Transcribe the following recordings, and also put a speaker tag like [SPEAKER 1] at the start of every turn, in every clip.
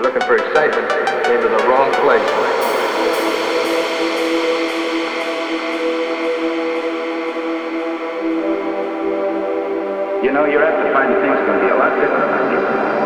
[SPEAKER 1] You're looking for excitement, you came to the wrong place.
[SPEAKER 2] You know, you're apt to find things to be a lot different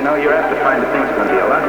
[SPEAKER 2] You know, to find that things going to be a lot